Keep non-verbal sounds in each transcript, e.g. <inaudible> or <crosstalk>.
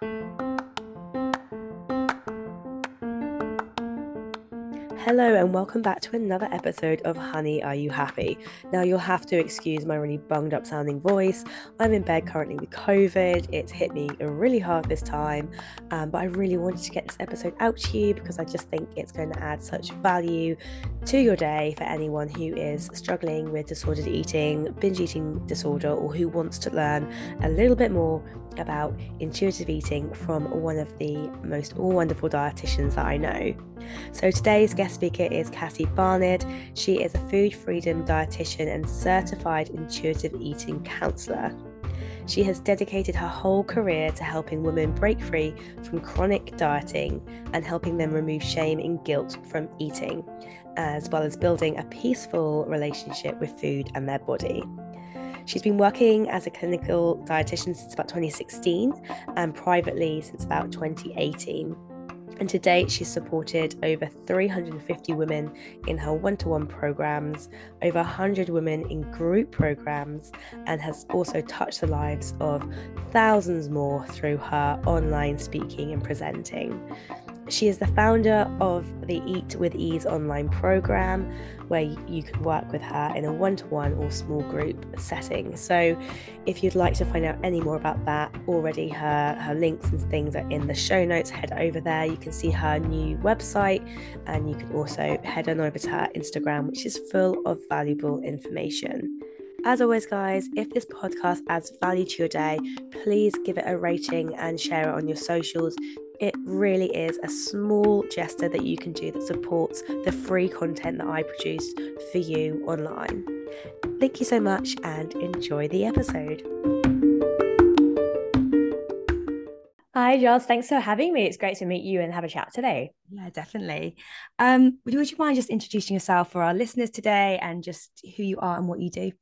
Thank you. Hello, and welcome back to another episode of Honey, Are You Happy? Now, you'll have to excuse my really bunged up sounding voice. I'm in bed currently with COVID. It's hit me really hard this time, um, but I really wanted to get this episode out to you because I just think it's going to add such value to your day for anyone who is struggling with disordered eating, binge eating disorder, or who wants to learn a little bit more about intuitive eating from one of the most wonderful dietitians that I know. So today's guest speaker is Cassie Barnard. She is a food freedom dietitian and certified intuitive eating counselor. She has dedicated her whole career to helping women break free from chronic dieting and helping them remove shame and guilt from eating, as well as building a peaceful relationship with food and their body. She's been working as a clinical dietitian since about 2016 and privately since about 2018. And to date, she's supported over 350 women in her one to one programs, over 100 women in group programs, and has also touched the lives of thousands more through her online speaking and presenting. She is the founder of the Eat with Ease online program, where you can work with her in a one to one or small group setting. So, if you'd like to find out any more about that, already her, her links and things are in the show notes. Head over there. You can see her new website, and you can also head on over to her Instagram, which is full of valuable information. As always, guys, if this podcast adds value to your day, please give it a rating and share it on your socials. It really is a small gesture that you can do that supports the free content that I produce for you online. Thank you so much and enjoy the episode. Hi, Joss. Thanks for having me. It's great to meet you and have a chat today. Yeah, definitely. Um, would, would you mind just introducing yourself for our listeners today and just who you are and what you do?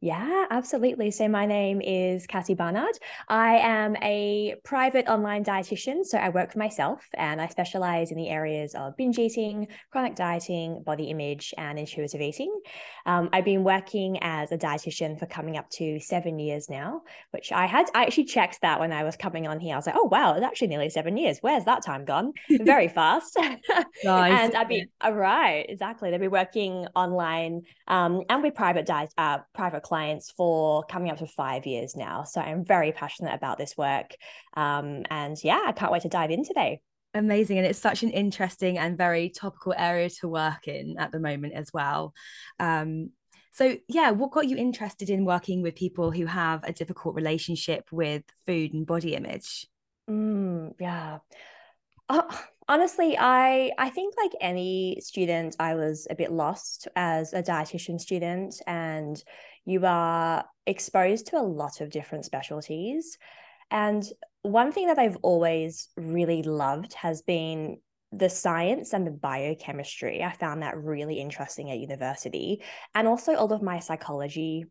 Yeah, absolutely. So, my name is Cassie Barnard. I am a private online dietitian. So, I work for myself and I specialize in the areas of binge eating, chronic dieting, body image, and intuitive eating. Um, I've been working as a dietitian for coming up to seven years now, which I had, I actually checked that when I was coming on here. I was like, oh, wow, it's actually nearly seven years. Where's that time gone? Very <laughs> fast. <laughs> nice. and I've been, uh, right, exactly. They've been working online um, and with private diet, uh, private private clients for coming up to five years now. So I'm very passionate about this work. Um, and yeah, I can't wait to dive in today. Amazing. And it's such an interesting and very topical area to work in at the moment as well. Um, so, yeah, what got you interested in working with people who have a difficult relationship with food and body image? Mm, yeah. Uh, honestly, I I think like any student, I was a bit lost as a dietitian student, and you are exposed to a lot of different specialties. And one thing that I've always really loved has been the science and the biochemistry. I found that really interesting at university, and also all of my psychology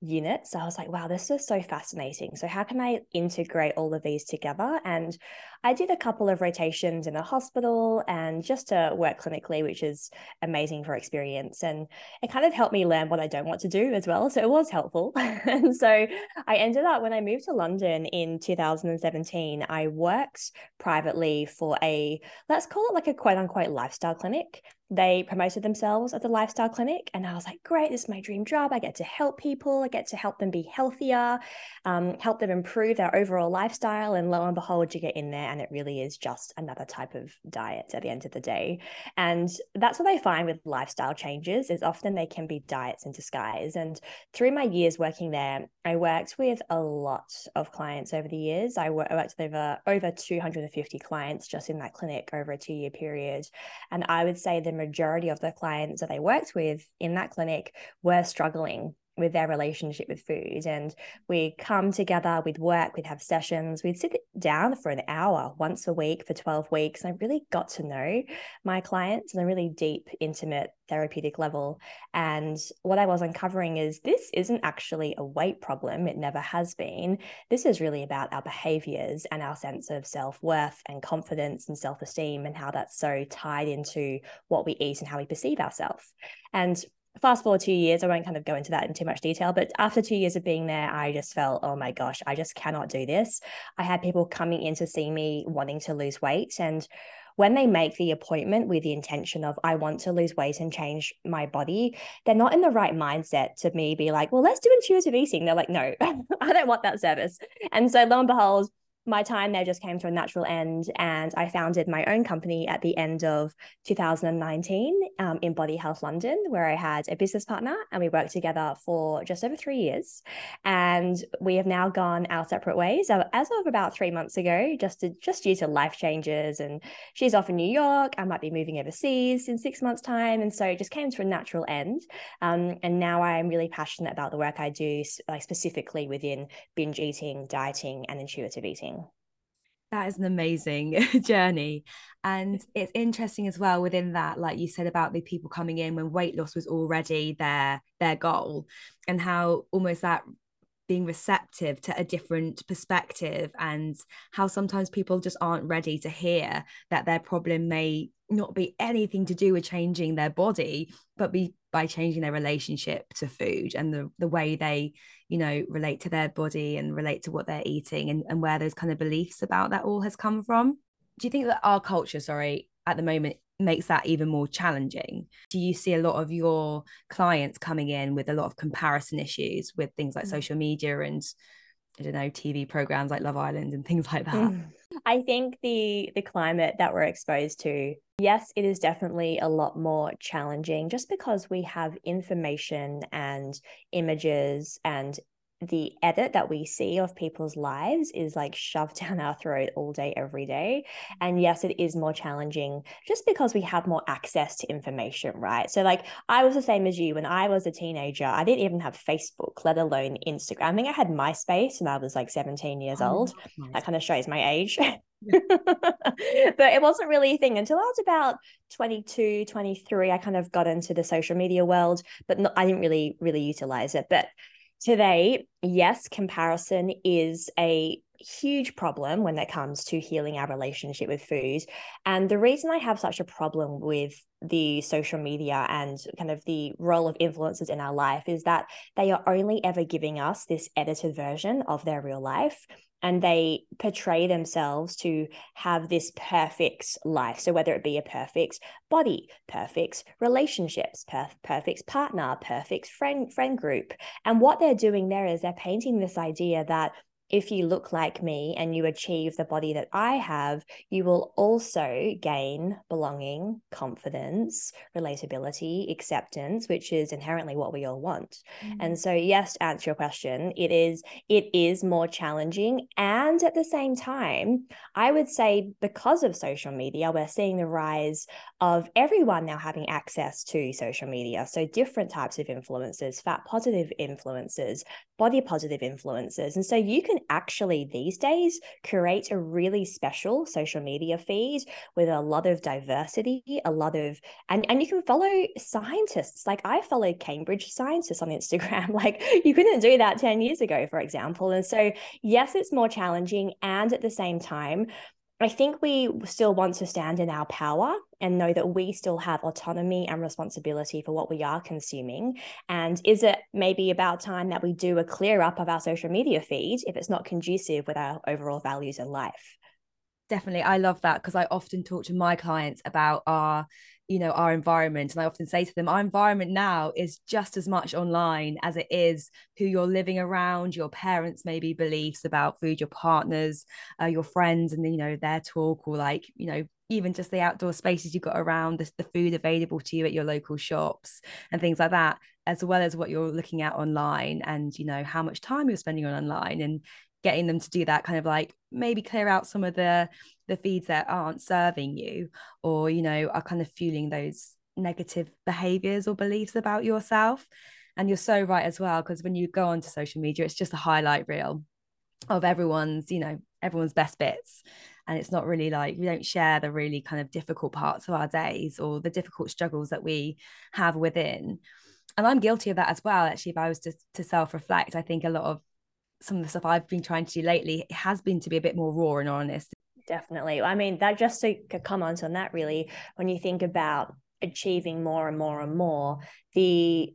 unit. So I was like, wow, this is so fascinating. So, how can I integrate all of these together? And I did a couple of rotations in a hospital and just to work clinically, which is amazing for experience. And it kind of helped me learn what I don't want to do as well. So, it was helpful. <laughs> and so, I ended up, when I moved to London in 2017, I worked privately for a, let's call it like a quote unquote lifestyle clinic they promoted themselves as a lifestyle clinic and i was like great this is my dream job. I get to help people. I get to help them be healthier um, help them improve their overall lifestyle. And lo and behold you get in there and it really is just another type of diet at the end of the day. And that's what i find with lifestyle changes is often they can be diets in disguise. And through my years working there i worked with a lot of clients over the years. I worked with over over 250 clients just in that clinic over a two year period. And i would say the majority of the clients that I worked with in that clinic were struggling with their relationship with food. And we come together, we'd work, we'd have sessions, we'd sit down for an hour once a week for 12 weeks. And I really got to know my clients on a really deep, intimate, therapeutic level. And what I was uncovering is this isn't actually a weight problem, it never has been. This is really about our behaviors and our sense of self worth and confidence and self esteem, and how that's so tied into what we eat and how we perceive ourselves. And fast forward two years, I won't kind of go into that in too much detail, but after two years of being there, I just felt, oh my gosh, I just cannot do this. I had people coming in to see me wanting to lose weight. And when they make the appointment with the intention of, I want to lose weight and change my body, they're not in the right mindset to me be like, well, let's do intuitive eating. They're like, no, <laughs> I don't want that service. And so lo and behold, my time there just came to a natural end and I founded my own company at the end of 2019 um, Embody Health London, where I had a business partner and we worked together for just over three years. And we have now gone our separate ways as of about three months ago, just to, just due to life changes. And she's off in New York. I might be moving overseas in six months' time. And so it just came to a natural end. Um, and now I'm really passionate about the work I do, like specifically within binge eating, dieting, and intuitive eating. That is an amazing <laughs> journey. And it's interesting as well within that, like you said about the people coming in when weight loss was already their their goal, and how almost that being receptive to a different perspective and how sometimes people just aren't ready to hear that their problem may not be anything to do with changing their body but be by changing their relationship to food and the, the way they you know relate to their body and relate to what they're eating and, and where those kind of beliefs about that all has come from do you think that our culture sorry at the moment makes that even more challenging do you see a lot of your clients coming in with a lot of comparison issues with things like mm. social media and I don't know TV programs like Love Island and things like that. Mm. I think the the climate that we're exposed to, yes, it is definitely a lot more challenging just because we have information and images and the edit that we see of people's lives is like shoved <laughs> down our throat all day, every day. And yes, it is more challenging just because we have more access to information, right? So, like, I was the same as you when I was a teenager. I didn't even have Facebook, let alone Instagram. I think I had MySpace when I was like 17 years oh, old. Nice. That kind of shows my age. <laughs> but it wasn't really a thing until I was about 22, 23. I kind of got into the social media world, but not, I didn't really, really utilize it. But Today, yes, comparison is a huge problem when it comes to healing our relationship with food. And the reason I have such a problem with the social media and kind of the role of influencers in our life is that they are only ever giving us this edited version of their real life and they portray themselves to have this perfect life. So, whether it be a perfect body, perfect relationships, per- perfect partner, perfect friend friend group, and what they're doing there is they're painting this idea that if you look like me and you achieve the body that I have, you will also gain belonging, confidence, relatability, acceptance, which is inherently what we all want. Mm-hmm. And so, yes, to answer your question, it is it is more challenging. And at the same time, I would say because of social media, we're seeing the rise of everyone now having access to social media. So different types of influencers, fat positive influencers, body positive influencers. And so you can can actually these days create a really special social media feed with a lot of diversity, a lot of and and you can follow scientists. Like I follow Cambridge scientists on <laughs> Instagram. Like you couldn't do that 10 years ago, for example. And so yes, it's more challenging and at the same time I think we still want to stand in our power and know that we still have autonomy and responsibility for what we are consuming. And is it maybe about time that we do a clear up of our social media feed if it's not conducive with our overall values in life? Definitely. I love that because I often talk to my clients about our you know our environment. And i often say to them our environment now is just as much online as it is who you're living around your parents maybe beliefs about food your partners uh, your friends and you know their talk or like you know even just the outdoor spaces you've got around the, the food available to you at your local shops and things like that as well as what you're looking at online and you know how much time you're spending on online and getting them to do that kind of like maybe clear out some of the the feeds that aren't serving you or you know are kind of fueling those negative behaviors or beliefs about yourself and you're so right as well because when you go onto social media it's just a highlight reel of everyone's you know everyone's best bits and it's not really like we don't share the really kind of difficult parts of our days or the difficult struggles that we have within and i'm guilty of that as well actually if i was to, to self-reflect i think a lot of some of the stuff I've been trying to do lately has been to be a bit more raw and honest. Definitely. I mean, that just to comment on that, really, when you think about achieving more and more and more, the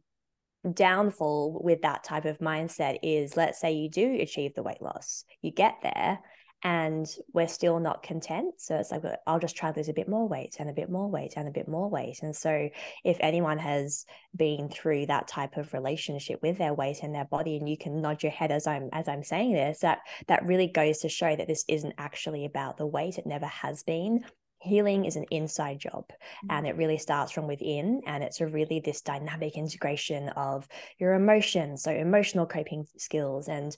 downfall with that type of mindset is let's say you do achieve the weight loss, you get there, and we're still not content. So it's like, I'll just try to lose a bit more weight and a bit more weight and a bit more weight. And so, if anyone has been through that type of relationship with their weight and their body, and you can nod your head as I'm as I'm saying this, that that really goes to show that this isn't actually about the weight. It never has been. Healing is an inside job mm-hmm. and it really starts from within. And it's a really this dynamic integration of your emotions, so emotional coping skills and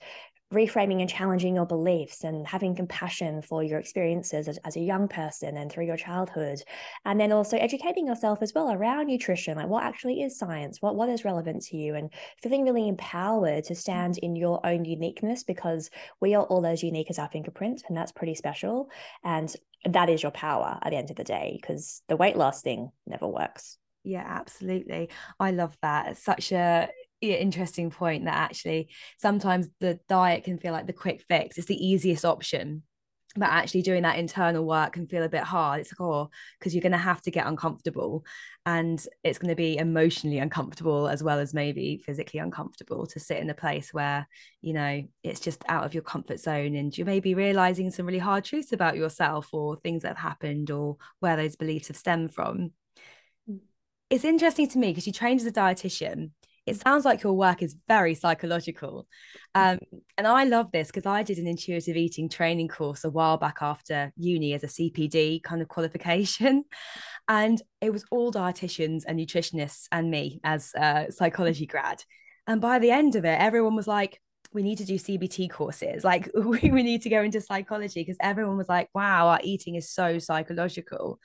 reframing and challenging your beliefs and having compassion for your experiences as, as, a young person and through your childhood. And then also educating yourself as well around nutrition like what actually is science? What what is relevant to you? And feeling really empowered to stand in your own uniqueness because we are all as unique as our fingerprint and that's pretty special. And that is your power at the end of the day because the weight loss thing never works. Yeah absolutely. I love that. It's such a interesting point that actually sometimes the diet can feel like the quick fix. It's the easiest option. But actually doing that internal work can feel a bit hard. It's like, oh, because you're going to have to get uncomfortable and it's going to be emotionally uncomfortable as well as maybe physically uncomfortable to sit in a place where, you know, it's just out of your comfort zone and you may be realizing some really hard truths about yourself or things that have happened or where those beliefs have stemmed from. Mm. It's interesting to me because you trained as a dietitian it sounds like your work is very psychological. Um, and I love this because I did an intuitive eating training course a while back after uni as a CPD kind of qualification. <laughs> And it was all dietitians and nutritionists and me as a psychology grad. And by the end of it, everyone was like, we need to do CBT courses. <laughs> Like we, need to go into psychology because everyone was like, wow, our eating is so psychological.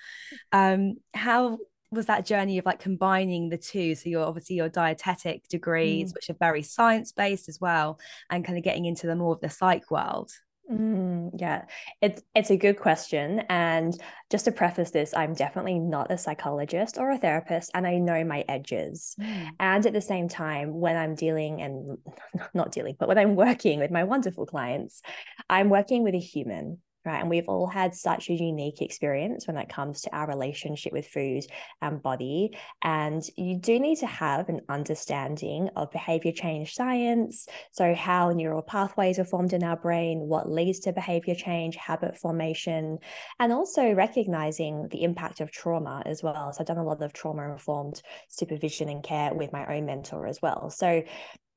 Um, how was that journey of like combining the two so you're obviously your dietetic degrees mm. which are very science based as well and kind of getting into the more of the psych world Mm, yeah, it's it's a good question. And just to preface this, I'm definitely not a psychologist or a therapist, and I know my edges. Mm. And at the same time, when I'm dealing and <laughs> not dealing, but when I'm working with my wonderful clients, I'm working with a human right? And we've all had such a unique experience when it comes to our relationship with food and body. And you do need to have an understanding of behavior change science. So, how neural pathways are formed in our brain, what leads to behavior change, habit formation, and also recognizing the impact of trauma as well. So, I've done a lot of trauma informed supervision and care with my own mentor as well. So,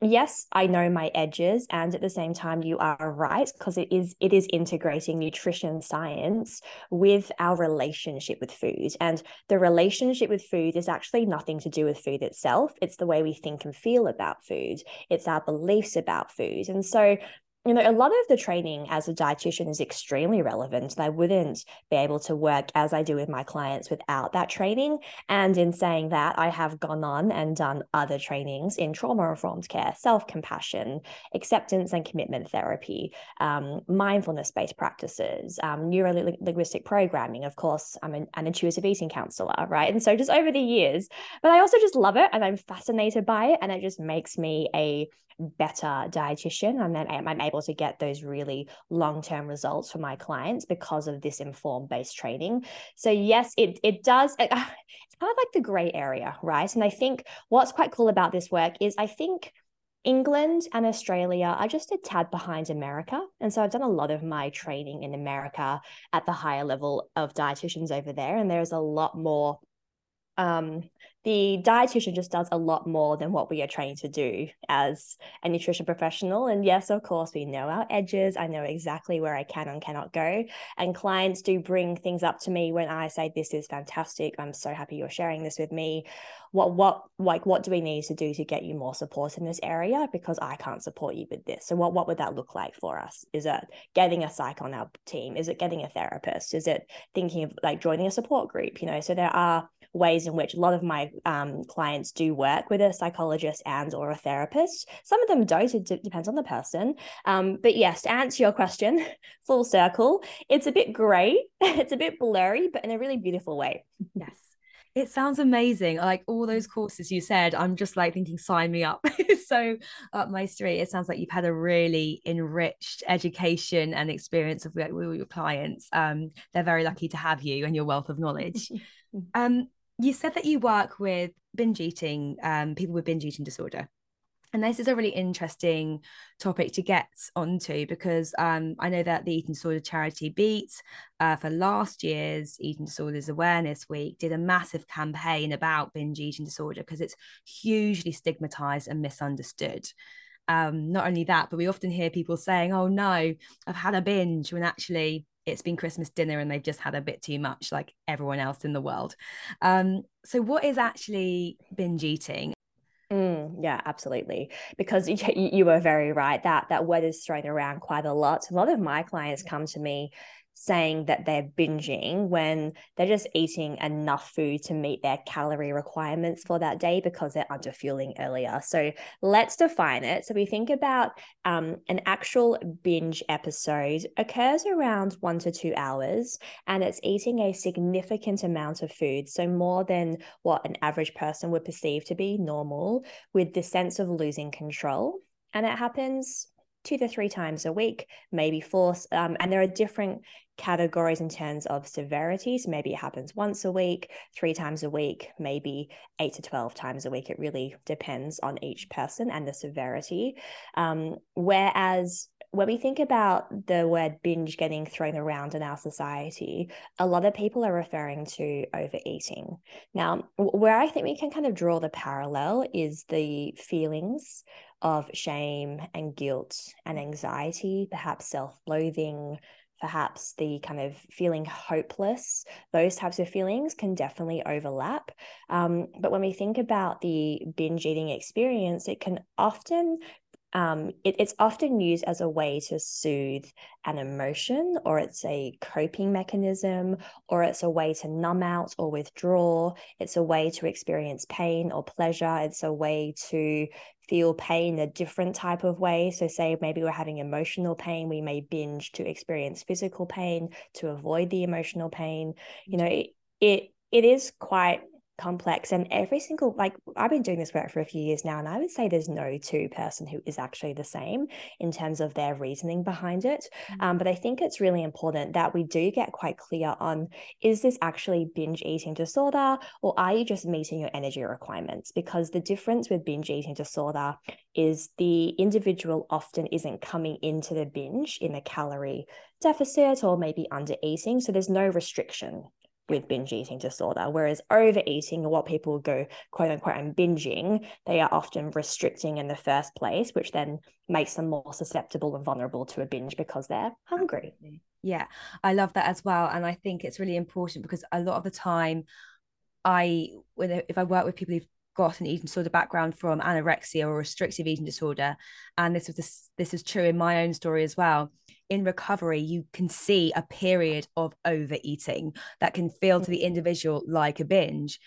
yes i know my edges and at the same time you are right because it is it is integrating nutrition science with our relationship with food. And the relationship with food is actually nothing to do with food itself. It's the way we think and feel about food. It's our beliefs about food. And so you know, a lot of the training as a dietitian is extremely relevant. I wouldn't be able to work as I do with my clients without that training. And in saying that, I have gone on and done other trainings in trauma informed care, self compassion, acceptance and commitment therapy, um, mindfulness based practices, um, neuro linguistic programming. Of course, I'm an, an intuitive eating counselor, right? And so just over the years, but I also just love it and I'm fascinated by it. And it just makes me a better dietitian and then I'm able to get those really long-term results for my clients because of this informed based training. So yes, it it does it, ah, it's kind of like the gray area, right? And I think what's quite cool about this work is I think England and Australia are just a tad behind America. And so I've done a lot of my training in America at the higher level of dietitians over there. And there's a lot more um, the dietitian just does a lot more than what we are trained to do as a nutrition professional. And yes, of course, we know our edges. I know exactly where I can and cannot go. And clients do bring things up to me when I say, This is fantastic. I'm so happy you're sharing this with me. What, what, like, what do we need to do to get you more support in this area? Because I can't support you with this. So, what, what would that look like for us? Is it getting a psych on our team? Is it getting a therapist? Is it thinking of like joining a support group? You know, so there are ways in which a lot of my um, clients do work with a psychologist and or a therapist. Some of them don't. It d- depends on the person. Um, but yes, to answer your question, <laughs> full circle, it's a bit grey. <laughs> it's a bit blurry, but in a really beautiful way. Yes. It sounds amazing. Like all those courses you said, I'm just like thinking, sign me up. <laughs> so up my street. It sounds like you've had a really enriched education and experience of with your clients. Um, they're very lucky to have you and your wealth of knowledge. um, you said that you work with binge eating, um, people with binge eating disorder. And this is a really interesting topic to get onto because um, I know that the Eating Disorder charity Beat uh, for last year's Eating Disorders Awareness Week did a massive campaign about binge eating disorder because it's hugely stigmatized and misunderstood. Um, not only that, but we often hear people saying, "Oh no, I've had a binge," when actually it's been Christmas dinner and they've just had a bit too much, like everyone else in the world. Um, so, what is actually binge eating? Mm, yeah, absolutely. Because <laughs> you, you were very right that that word is thrown around quite a lot. A lot of my clients come to me saying that they're binging when they're just eating enough food to meet their calorie requirements for that day because they're underfueling earlier. So let's define it. So we think about um, an actual binge episode occurs around one to two hours and it's eating a significant amount of food. So more than what an average person would perceive to be normal with the sense of losing control. And it happens two to three times a week, maybe four. Um, and there are different categories in terms of severity. So maybe it happens once a week, three times a week, maybe eight to 12 times a week. It really depends on each person and the severity. Um, whereas when we think about the word binge getting thrown around in our society, a lot of people are referring to overeating. Now, where I think we can kind of draw the parallel is the feelings of shame and guilt and anxiety, perhaps self loathing, perhaps the kind of feeling hopeless, those types of feelings can definitely overlap. Um, but when we think about the binge eating experience, it can often um, it, it's often used as a way to soothe an emotion, or it's a coping mechanism, or it's a way to numb out or withdraw. It's a way to experience pain or pleasure. It's a way to feel pain a different type of way. So, say maybe we're having emotional pain, we may binge to experience physical pain to avoid the emotional pain. You know, it, it it is quite complex and every single like i've been doing this work for a few years now and i would say there's no two person who is actually the same in terms of their reasoning behind it. Mm-hmm. um, but i think it's really important that we do get quite clear on is this actually binge eating disorder or are you just meeting your energy requirements? Because the difference with binge eating disorder is the individual often isn't coming into the binge in a calorie deficit or maybe under eating so there's no restriction with binge eating disorder. Whereas overeating, or what people go quote unquote, I'm binging, they are often restricting in the first place, which then makes them more susceptible and vulnerable to a binge because they're hungry. Yeah, I love that as well. And I think it's really important because a lot of the time, I, when, if I work with people who've got an eating disorder background from anorexia or restrictive eating disorder and this was this this is true in my own story as well in recovery you can see a period of overeating that can feel to the mm-hmm. individual like a binge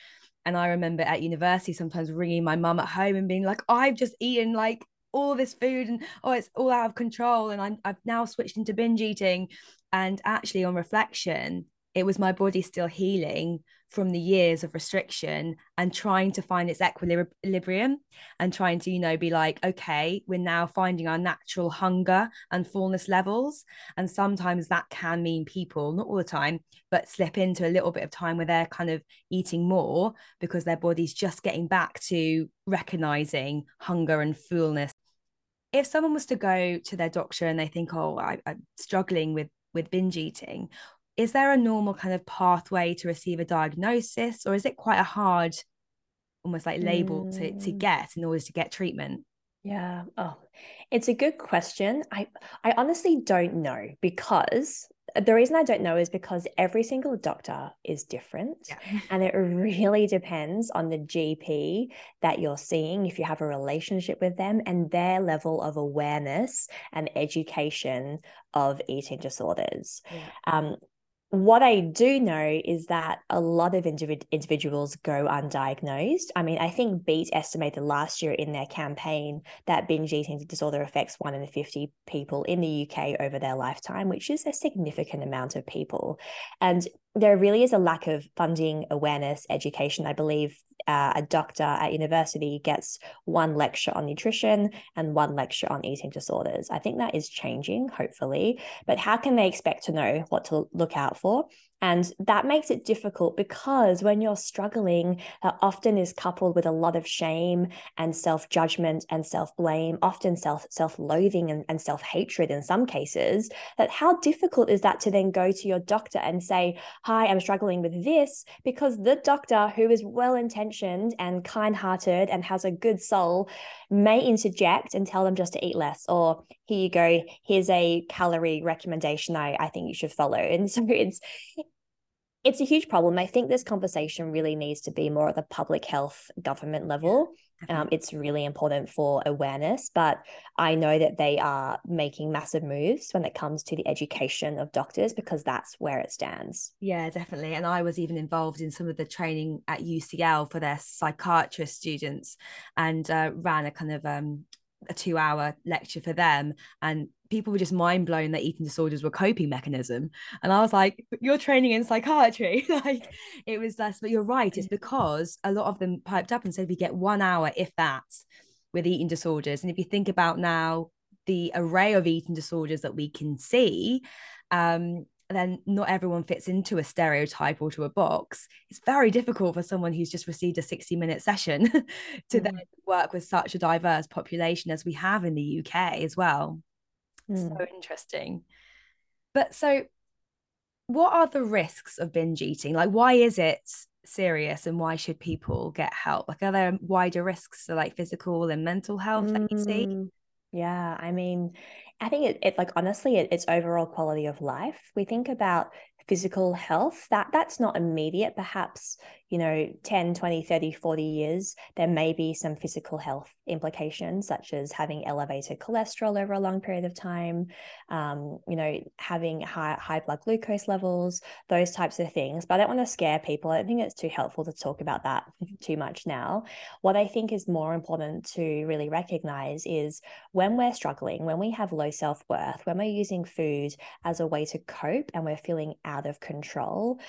and i remember at university sometimes ringing my mum at home and being like i've just eaten like all this food and oh it's all out of control and I'm, i've now switched into binge eating and actually on reflection it was my body still healing from the years of restriction and trying to find its equilibrium and trying to you know be like okay we're now finding our natural hunger and fullness levels. And sometimes that can mean people not all the time but slip into a little bit of time where they're kind of eating more because their body's just getting back to recognizing hunger and fullness. If someone was to go to their doctor and they think oh I, i'm struggling with with binge eating is there a normal kind of pathway to receive a diagnosis or is it quite a hard almost like label mm. to, to mm. get in order to get treatment yeah oh it's a good question i i honestly don't know because the reason i don't know is because every single doctor is different yeah. and it really depends on the gp that you're seeing if you have a relationship with them and their level of awareness and education of eating disorders yeah. um, what I do know is that a lot of individ- individuals go undiagnosed. I mean, I think Beat estimated last year in their campaign that binge eating disorder affects one in 50 people in the UK over their lifetime, which is a significant amount of people. And there really is a lack of funding, awareness, education. I believe uh, a doctor at university gets one lecture on nutrition and one lecture on eating disorders. I think that is changing, hopefully. But how can they expect to know what to look out for? And that makes it difficult because when you're struggling, that often is coupled with a lot of shame and self judgment and self blame, often self self loathing and, and self hatred in some cases. That how difficult is that to then go to your doctor and say, Hi, I'm struggling with this? Because the doctor, who is well intentioned and kind hearted and has a good soul, may interject and tell them just to eat less or here you go here's a calorie recommendation i, I think you should follow and so it's it's a huge problem. I think this conversation really needs to be more at the public health government level. Um, it's really important for awareness, but I know that they are making massive moves when it comes to the education of doctors because that's where it stands. Yeah, definitely. And I was even involved in some of the training at UCL for their psychiatrist students and uh, ran a kind of um, a two hour lecture for them and people were just mind blown that eating disorders were coping mechanism and i was like you're training in psychiatry <laughs> like it was less but you're right it's because a lot of them piped up and said we get one hour if that with eating disorders and if you think about now the array of eating disorders that we can see um, then not everyone fits into a stereotype or to a box. It's very difficult for someone who's just received a 60 minute session <laughs> to mm. then work with such a diverse population as we have in the UK as well. Mm. So interesting. But so, what are the risks of binge eating? Like, why is it serious and why should people get help? Like, are there wider risks to like physical and mental health mm. that you see? Mm. Yeah, I mean, I think it, it like honestly, it, it's overall quality of life. We think about physical health that that's not immediate perhaps you know 10 20 30 40 years there may be some physical health implications such as having elevated cholesterol over a long period of time um, you know having high, high blood glucose levels those types of things. But i don't want to scare people. I don't think it's too helpful to talk about that <laughs> too much now. What i think is more important to really recognize is when we're struggling when we have low self-worth when we're using food as a way to cope and we're feeling out of control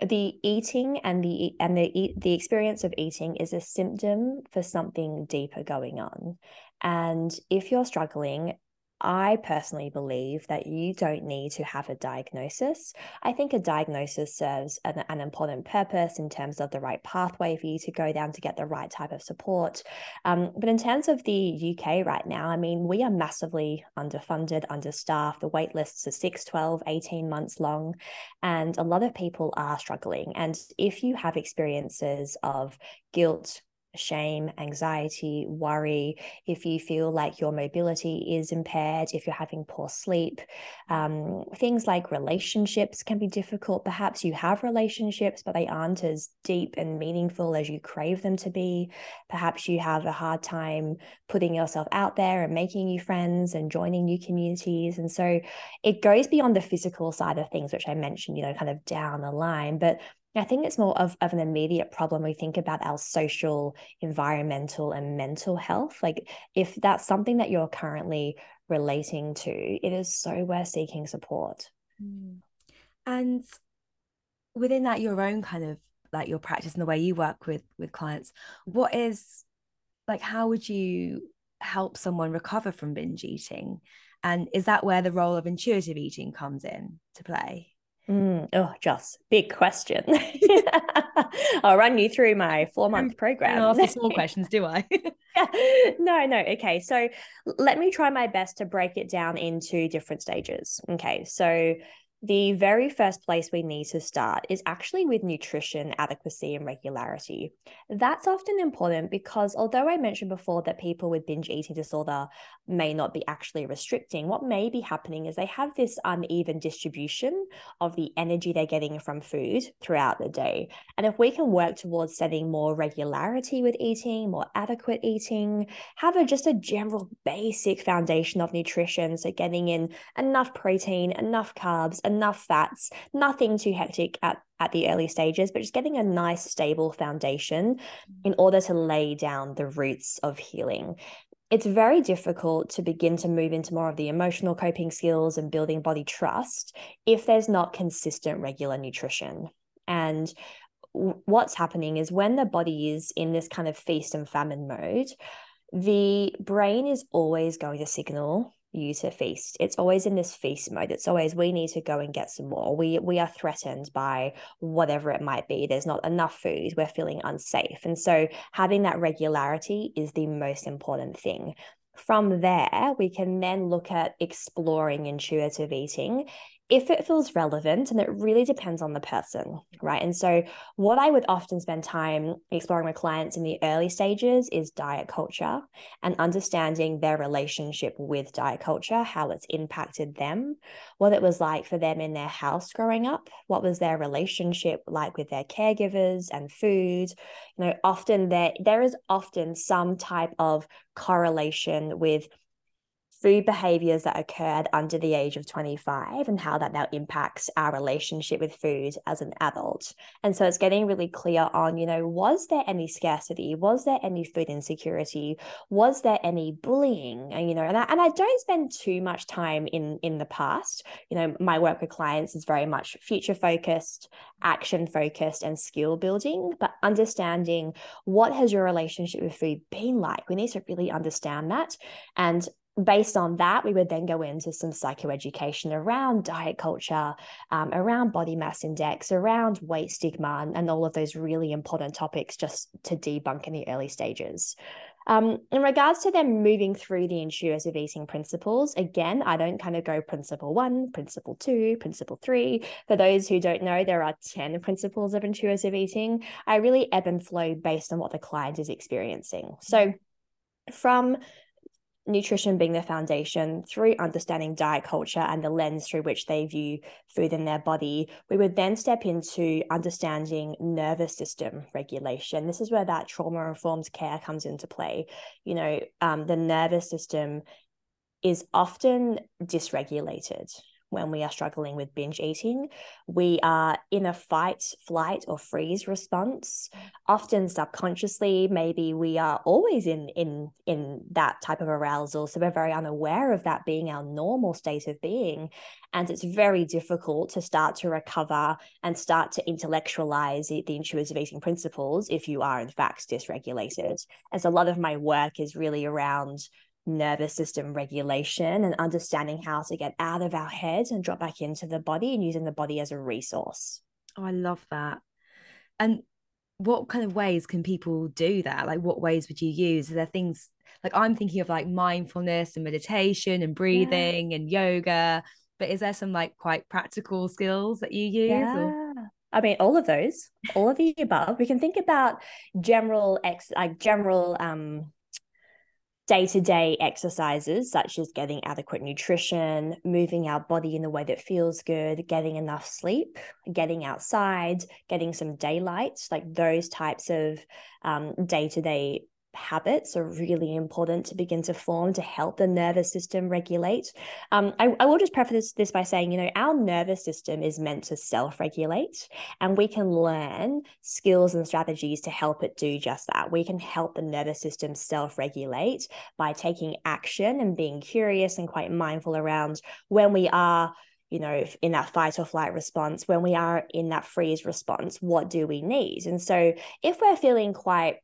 the eating and the and the the experience of eating is a symptom for something deeper going on. And if you're struggling I personally believe that you don't need to have a diagnosis. I think a diagnosis serves an, an, important purpose in terms of the right pathway for you to go down to get the right type of support. Um, but in terms of the UK right now, I mean, we are massively underfunded, understaffed. The wait lists are 6, 12, 18 months long, and a lot of people are struggling. And if you have experiences of guilt, shame, anxiety, worry, if you feel like your mobility is impaired, if you're having poor sleep, um, things like relationships can be difficult. Perhaps you have relationships, but they aren't as deep and meaningful as you crave them to be. Perhaps you have a hard time putting yourself out there and making new friends and joining new communities. And so it goes beyond the physical side of things, which I mentioned, you know, kind of down the line. But I think it's more of, of an immediate problem. We think about our social, environmental, and mental health. Like, if that's something that you're currently relating to, it is so worth seeking support. Mm. And within that, your own kind of like your practice and the way you work with with clients, what is like, how would you help someone recover from binge eating? And is that where the role of intuitive eating comes in to play? Mm, oh, Joss, big question. <laughs> <laughs> I'll run you through my four month program. ask the small <laughs> questions, do I? no, no. Okay. So let me try my best to break it down into different stages. Okay. So the very first place we need to start is actually with nutrition adequacy and regularity. That's often important because although I mentioned before that people with binge eating disorder may not be actually restricting, what may be happening is they have this uneven distribution of the energy they're getting from food throughout the day. And if we can work towards setting more regularity with eating, more adequate eating, have a just a general basic foundation of nutrition, so getting in enough protein, enough carbs, enough fats, nothing too hectic at, at the early stages, but just getting a nice, stable foundation in mm-hmm. order to lay down the roots of healing. It's very difficult to begin to move into more of the emotional coping skills and building body trust if there's not consistent regular nutrition. And what's happening is when the body is in this kind of feast and famine mode, the brain is always going to signal you to feast. It's always in this feast mode. It's always we need to go and get some more. We we are threatened by whatever it might be. There's not enough food. We're feeling unsafe. And so having that regularity is the most important thing. From there, we can then look at exploring intuitive eating if it feels relevant and it really depends on the person right? And so what i would often spend time exploring with clients in the early stages is diet culture and understanding their relationship with diet culture how it's impacted them what it was like for them in their house growing up what was their relationship like with their caregivers and food. You know often there there is often some type of correlation with food behaviors that occurred under the age of 25 and how that now impacts our relationship with food as an adult. And so it's getting really clear on, you know, was there any scarcity? Was there any food insecurity? Was there any bullying? And, you know, and I, and I don't spend too much time in in the past. You know, my work with clients is very much future focused, action focused and skill building, but understanding what has your relationship with food been like? We need to really understand that and based on that, we would then go into some psychoeducation around diet culture, um, around body mass index, around weight stigma, and, and all of those really important topics just to debunk in the early stages. Um, in regards to them moving through the intuitive eating principles, again, I don't kind of go principle one, principle two, principle three. For those who don't know, there are 10 principles of intuitive eating. I really ebb and flow based on what the client is experiencing. So, from nutrition being the foundation through understanding diet culture and the lens through which they view food in their body we would then step into understanding nervous system regulation. This is where that trauma informed care comes into play. You know um, the nervous system is often dysregulated when we are struggling with binge eating. We are in a fight, flight, or freeze response. Often subconsciously, maybe we are always in in in that type of arousal. So we're very unaware of that being our normal state of being. And it's very difficult to start to recover and start to intellectualize the, intuitive eating principles if you are in fact dysregulated. And so a lot of my work is really around nervous system regulation and understanding how to get out of our heads and drop back into the body and using the body as a resource. Oh, I love that. And what kind of ways can people do that? Like, what ways would you use? Are there things like I'm thinking of like mindfulness and meditation and breathing yeah. and yoga, but is there some like quite practical skills that you use? Yeah. Or? I mean, all of those, all of the above. We can think about general ex, like general um day to day exercises, such as getting adequate nutrition, moving our body in a way that feels good, getting enough sleep, getting outside, getting some daylight, like those types of day to day habits are really important to begin to form to help the nervous system regulate. Um, I, I, will just preface this, this by saying, you know, our nervous system is meant to self regulate, and we can learn skills and strategies to help it do just that. We can help the nervous system self regulate by taking action and being curious and quite mindful around when we are you know, in that fight or flight response, when we are in that freeze response, what do we need? And so, if we're feeling quite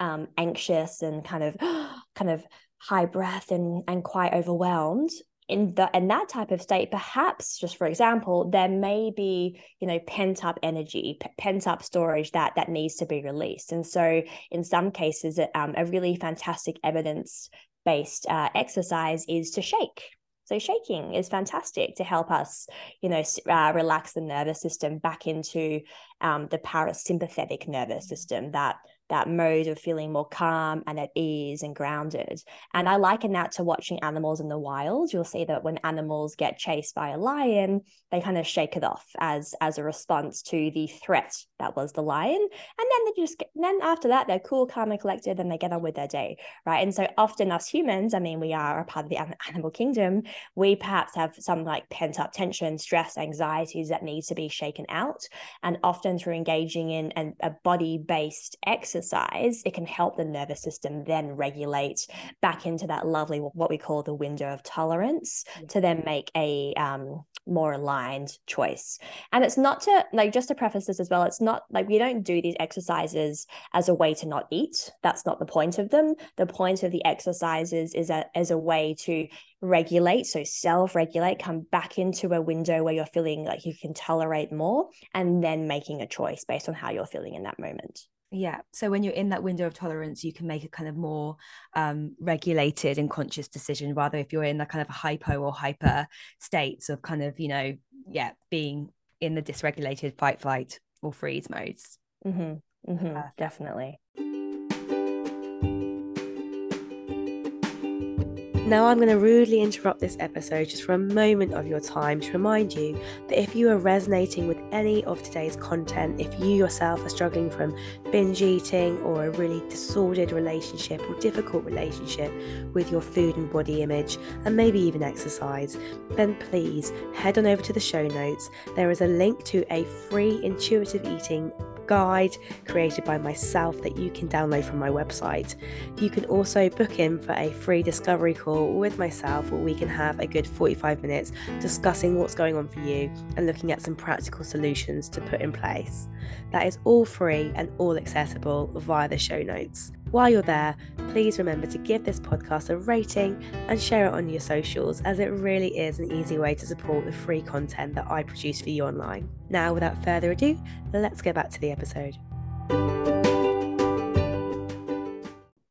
um, anxious and kind of <gasps> kind of high breath and and quite overwhelmed in the in that type of state perhaps just for example there may be you know pent up energy p- pent up storage that that needs to be released. And so in some cases um, a really fantastic evidence based uh, exercise is to shake. So shaking is fantastic to help us, you know, uh, relax the nervous system back into um, the parasympathetic nervous system, that that mode of feeling more calm and at ease and grounded. And I liken that to watching animals in the wild. You'll see that when animals get chased by a lion, they kind of shake it off as as a response to the threat that was the lion. And then they just get, then after that, they're cool, calm, and collected, and they get on with their day, right? And so often us humans, I mean, we are a part of the animal kingdom. We perhaps have some like pent up tension, stress, anxieties that need to be shaken out. And often through engaging in an, a body based exercise exercise, it can help the nervous system then regulate back into that lovely, what we call the window of tolerance to then make a um, more aligned choice. And it's not to, like, just to preface this as well, it's not like we don't do these exercises as a way to not eat. That's not the point of them. The point of the exercises is a, as a way to regulate, so self regulate, come back into a window where you're feeling like you can tolerate more, and then making a choice based on how you're feeling in that moment. Yeah. So when you're in that window of tolerance, you can make a kind of more um, regulated and conscious decision rather if you're in that kind of a hypo or hyper states of kind of, you know, yeah, being in the dysregulated fight, flight, or freeze modes. Mm-hmm. Mm-hmm. Definitely. Now, I'm going to rudely interrupt this episode just for a moment of your time to remind you that if you are resonating with any of today's content, if you yourself are struggling from binge eating or a really disordered relationship or difficult relationship with your food and body image, and maybe even exercise, then please head on over to the show notes. There is a link to a free intuitive eating guide created by myself that you can download from my website. You can also book in for a free discovery call with myself where we can have a good 45 minutes discussing what's going on for you and looking at some practical solutions to put in place. That is all free and all accessible via the show notes. While you're there, please remember to give this podcast a rating and share it on your socials, as it really is an easy way to support the free content that I produce for you online. Now, without further ado, let's get back to the episode.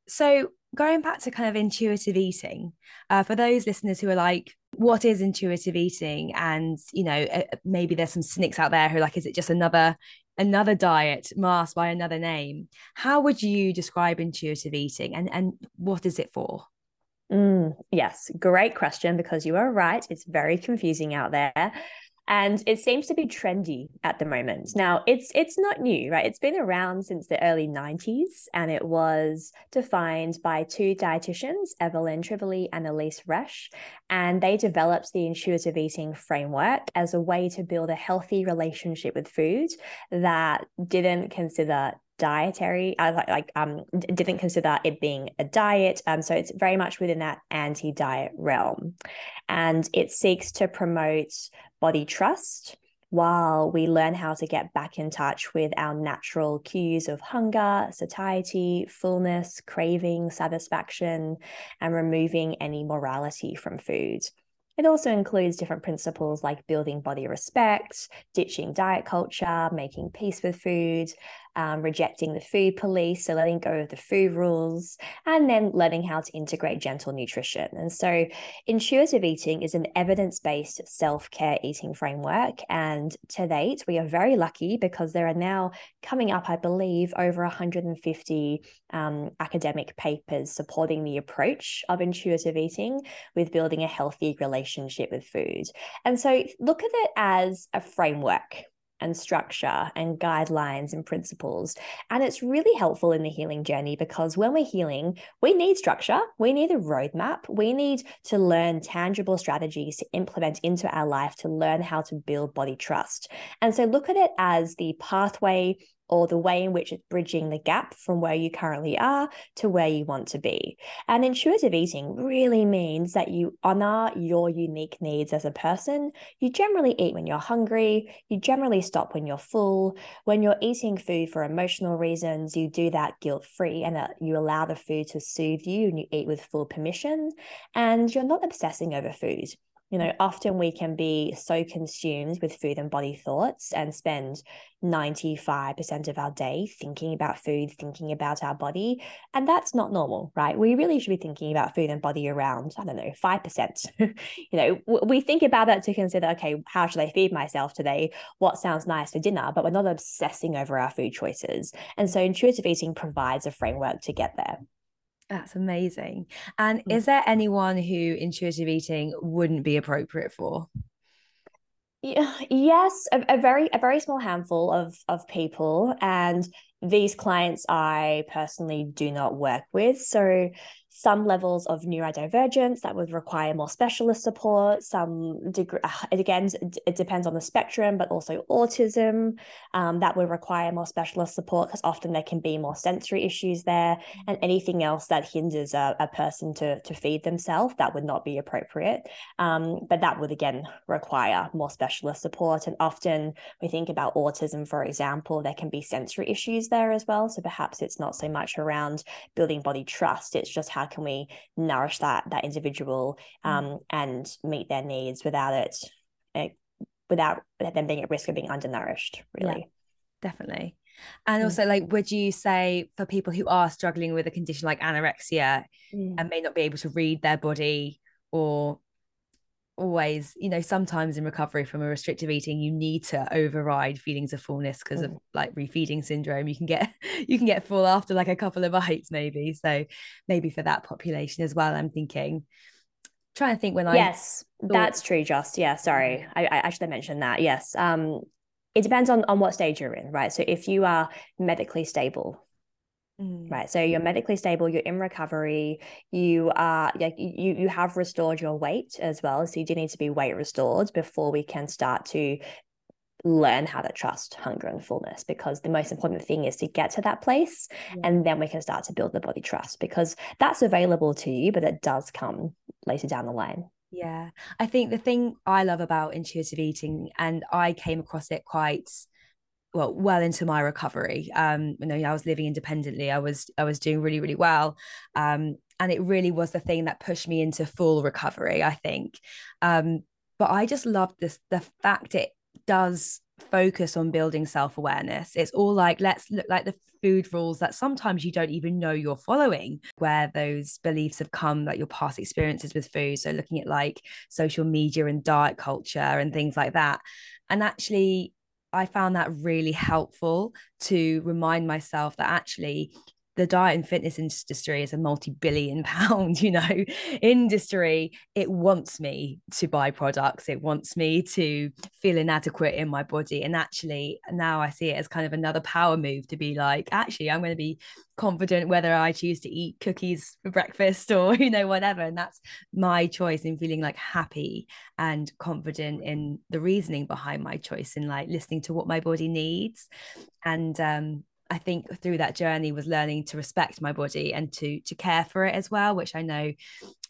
So, going back to kind of intuitive eating, uh, for those listeners who are like, what is intuitive eating? And, you know, uh, maybe there's some cynics out there who are like, is it just another another diet masked by another name. How would you describe intuitive eating and, and what is it for? Mm, yes, great question because you are right. It's very confusing out there and it seems to be trendy at the moment. Now, it's it's not new, right? It's been around since the early 90s and it was defined by two dietitians, Evelyn Tribole and Elyse Resch, and they developed the intuitive eating framework as a way to build a healthy relationship with food that didn't consider dietary uh, like, like um didn't consider it being a diet um so it's very much within that anti-diet realm and it seeks to promote body trust while we learn how to get back in touch with our natural cues of hunger, satiety, fullness, craving, satisfaction, and removing any morality from food. It also includes different principles like building body respect, ditching diet culture, making peace with food, um, rejecting the food police, so letting go of the food rules, and then learning how to integrate gentle nutrition. And so, intuitive eating is an evidence based self care eating framework. And to date, we are very lucky because there are now coming up, I believe, over 150 um, academic papers supporting the approach of intuitive eating with building a healthy relationship with food. And so, look at it as a framework and structure and guidelines and principles. And it's really helpful in the healing journey because when we're healing, we need structure, we need a roadmap, we need to learn tangible strategies to implement into our life to learn how to build body trust. And so look at it as the pathway or the way in which it's bridging the gap from where you currently are to where you want to be. And intuitive eating really means that you honor your unique needs as a person. You generally eat when you're hungry, you generally stop when you're full. When you're eating food for emotional reasons, you do that guilt free and that you allow the food to soothe you and you eat with full permission. And you're not obsessing over food you know, often we can be so consumed with food and body thoughts and spend 95% of our day thinking about food, thinking about our body. And that's not normal, right? We really should be thinking about food and body around, I don't know, 5%. <laughs> you know, we think about that to consider, okay, how should I feed myself today? What sounds nice for dinner? But we're not obsessing over our food choices. And so intuitive eating provides a framework to get there. That's amazing. And mm. is there anyone who intuitive eating wouldn't be appropriate for? Yeah, yes, a, a, very a very small handful of of people, and these clients I personally do not work with. So some levels of neurodivergence that would require more specialist support. Some degree, uh, again, it depends on the spectrum, but also autism um, that would require more specialist support because often there can be more sensory issues there, and anything else that hinders a, a person to to feed themselves that would not be appropriate. Um, but that would again require more specialist support. And often we think about autism, for example, there can be sensory issues there as well. So perhaps it's not so much around building body trust; it's just how can we nourish that that individual mm. um, mm. and meet their needs without it, it, without them being at risk of being undernourished. Really, yeah, definitely. And mm. also, like, would you say for people who are struggling with a condition like anorexia mm. and may not be able to read their body or always you know sometimes in recovery from a restrictive eating you need to override feelings of fullness because mm. of like refeeding syndrome. You can get <laughs> you can get full after like a couple of bites maybe. So maybe for that population as well i'm thinking trying to think when i yes thought... that's true just yeah sorry. I, I actually mentioned that. Yes um it depends on on what stage you're in right? So if you are medically stable Mm. Right. So you're medically stable, you're in recovery, you are like you you have restored your weight as well. So you do need to be weight restored before we can start to learn how to trust hunger and fullness because the most important thing is to get to that place yeah. and then we can start to build the body trust because that's available to you but it does come later down the line yeah i think the thing i love about intuitive eating and i came across it quite well well into my recovery. Um you know i was living independently. I was i was doing really really well. Um and it really was the thing that pushed me into full recovery i think. Um but i just loved this the fact it does focus on building self-awareness. It's all like let's look like the food rules that sometimes you don't even know you're following where those beliefs have come like your past experiences with food. So looking at like social media and diet culture and things like that. And actually I found that really helpful to remind myself that actually the diet and fitness industry is a multi-billion <laughs> pound you know industry. It wants me to buy products. It wants me to feel inadequate in my body. And actually now i see it as kind of another power move to be like actually i'm going to be confident whether i choose to eat cookies for breakfast <laughs> or you know whatever. And that's my choice in feeling like happy and confident in the reasoning behind my choice and like listening to what my body needs. And um I think through that journey was learning to respect my body and to to care for it as well, which I know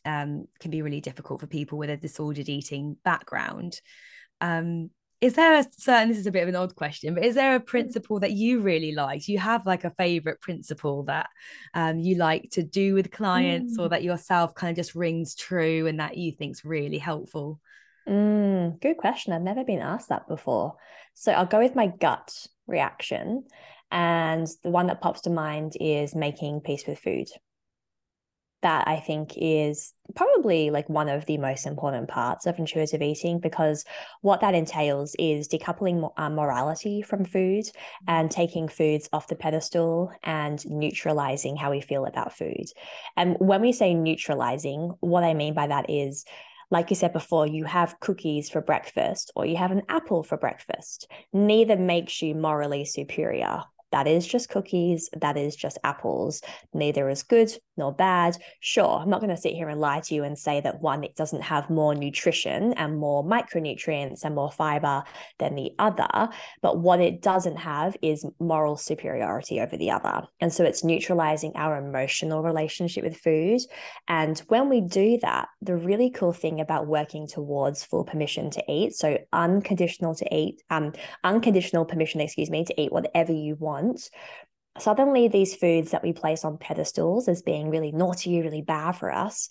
um, can be really difficult for people with a disordered eating background. Um, is there a certain this is a bit of an odd question but is there a principle that you really like do you have like a favorite principle that um, you like to do with clients mm. or that yourself kind of just rings true and that you think's really helpful? Mm, good question. I've never been asked that before. So i'll go with my gut reaction and the one that pops to mind is making peace with food. That I think is probably like one of the most important parts of intuitive eating because what that entails is decoupling uh, morality from food and taking foods off the pedestal and neutralizing how we feel about food. And when we say neutralizing, what I mean by that is like you said before, you have cookies for breakfast or you have an apple for breakfast. Neither makes you morally superior that is just cookies, that is just apples. Neither is good nor bad. Sure, I'm not going to sit here and lie to you and say that one it doesn't have more nutrition and more micronutrients and more fiber than the other, but what it doesn't have is moral superiority over the other. And so it's neutralizing our emotional relationship with food. And when we do that, the really cool thing about working towards full permission to eat, so unconditional to eat, um, unconditional permission, excuse me, to eat whatever you want want, suddenly these foods that we place on pedestals as being really naughty, really bad for us,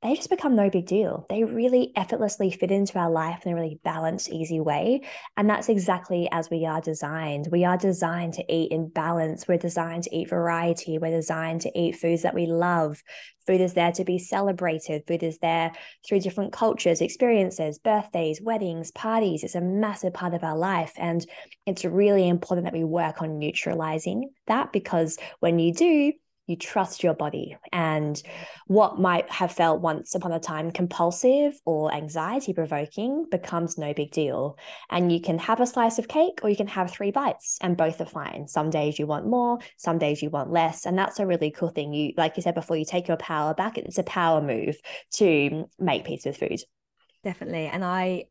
they just become no big deal. They really effortlessly fit into our life in a really balanced, easy way. And that's exactly as we are designed. We are designed to eat in balance. We're designed to eat variety. We're designed to eat foods that we love. Food is there to be celebrated. Food is there through different cultures, experiences, birthdays, weddings, parties. It's a massive part of our life. And it's really important that we work on neutralizing that because when you do, you trust your body and what might have felt once upon a time compulsive or anxiety provoking becomes no big deal. And you can have a slice of cake or you can have three bites and both are fine. Some days you want more some days you want less. And that's a really cool thing. You like you said before you take your power back. It's a power move to make peace with food. Definitely. And i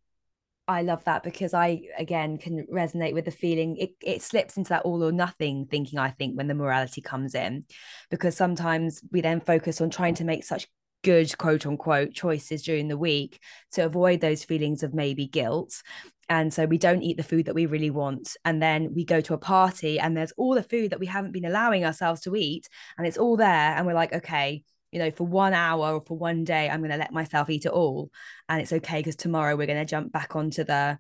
I love that because I again can resonate with the feeling. It, it slips into that all or nothing thinking I think when the morality comes in because sometimes we then focus on trying to make such good quote unquote choices during the week to avoid those feelings of maybe guilt. And so we don't eat the food that we really want. And then we go to a party and there's all the food that we haven't been allowing ourselves to eat and it's all there. And we're like okay you know, for one hour or for one day, I'm going to let myself eat it all. And it's okay because tomorrow we're going to jump back onto the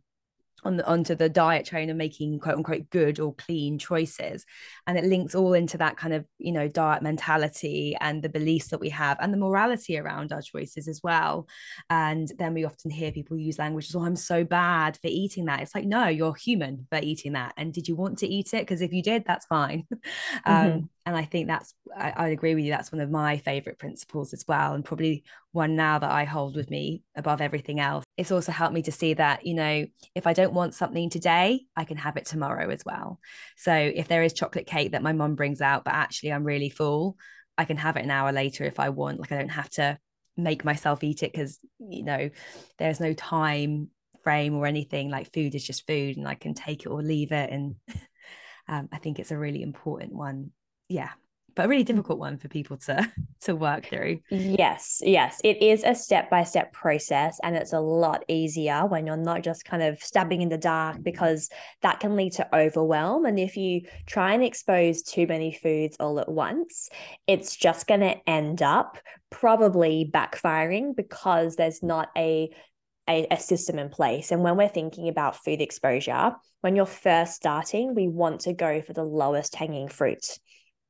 on the onto the diet train and making quote unquote good or clean choices. And it links all into that kind of you know diet mentality and the beliefs that we have and the morality around our choices as well. And then we often hear people use language oh i'm so bad for eating that. It's like no you're human for eating that. And did you want to eat it? Because if you did that's fine. <laughs> Um, mm-hmm. And i think that's I, I agree with you that's one of my favorite principles as well and probably one now that I hold with me above everything else. It's also helped me to see that, you know, if I don't want something today, I can have it tomorrow as well. So if there is chocolate cake that my mom brings out, but actually I'm really full, I can have it an hour later if I want. Like I don't have to make myself eat it because, you know, there's no time frame or anything. Like food is just food and I can take it or leave it. And <laughs> um, I think it's a really important one. Yeah, but a really mm. difficult one for people to <laughs> to work through. Yes, yes, it is a step by step process, and it's a lot easier when you're not just kind of stabbing in the dark because that can lead to overwhelm. And if you try and expose too many foods all at once, it's just going to end up probably backfiring because there's not a a, a, system in place. And when we're thinking about food exposure, when you're first starting, we want to go for the lowest hanging fruit.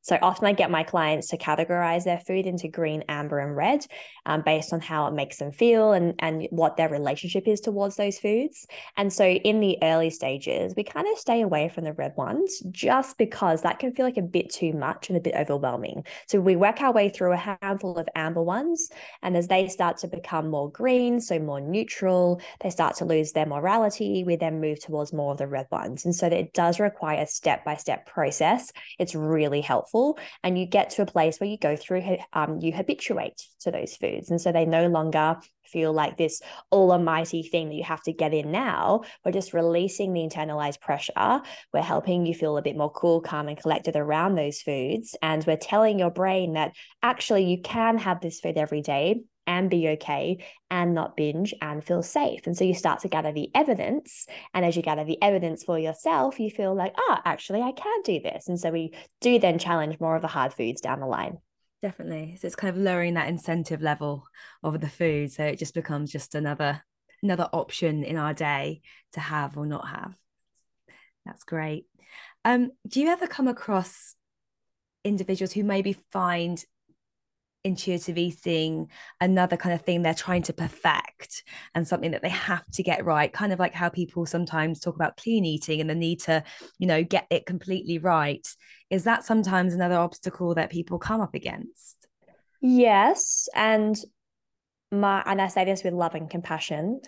So often I get my clients to categorize their food into green, amber, and red um, based on how it makes them feel and, and what their relationship is towards those foods. And so in the early stages, we kind of stay away from the red ones just because that can feel like a bit too much and a bit overwhelming. So we work our way through a handful of amber ones. And as they start to become more green, so more neutral, they start to lose their morality. We then move towards more of the red ones. And so it does require a step by step process. It's really helpful helpful and you get to a place where you go through um, you habituate to those foods. And so they no longer feel like this all almighty thing that you have to get in now. We're just releasing the internalized pressure. We're helping you feel a bit more cool calm and collected around those foods. And we're telling your brain that actually you can have this food every day and be okay and not binge and feel safe. And so you start to gather the evidence. And as you gather the evidence for yourself, you feel like, ah, oh, actually, I can do this. And so we do then challenge more of the hard foods down the line. Definitely. So it's kind of lowering that incentive level of the food. So it just becomes just another another option in our day to have or not have. That's great. Um, do you ever come across individuals who maybe find intuitive eating another kind of thing they're trying to perfect and something that they have to get right kind of like how people sometimes talk about clean eating and the need to you know get it completely right. Is that sometimes another obstacle that people come up against? Yes and my and i say this with love and compassion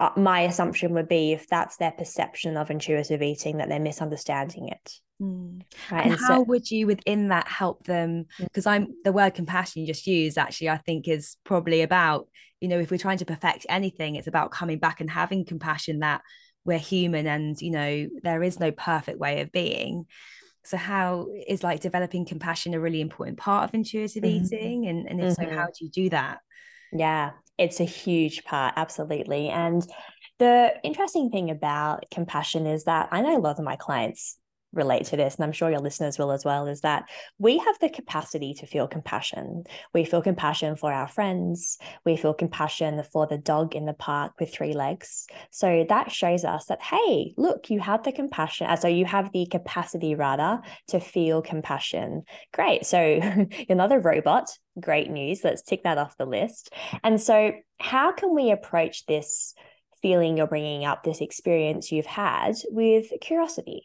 uh, my assumption would be if that's their perception of intuitive eating that they're misunderstanding it mm. right and, and how so, would you within that help them because mm. i'm the word compassion you just used actually i think is probably about you know if we're trying to perfect anything it's about coming back and having compassion that we're human and you know there is no perfect way of being so how is like developing compassion a really important part of intuitive mm-hmm. eating and, and if mm-hmm. so how do you do that yeah it's a huge part, absolutely. And the interesting thing about compassion is that I know a lot of my clients relate to this, and I'm sure your listeners will as well, is that we have the capacity to feel compassion. We feel compassion for our friends. We feel compassion for the dog in the park with three legs. So that shows us that, hey, look, you have the compassion. Uh, so you have the capacity, rather, to feel compassion. Great. So you're not a robot. Great news. Let's tick that off the list. And so, how can we approach this? feeling you're bringing up this experience you've had with curiosity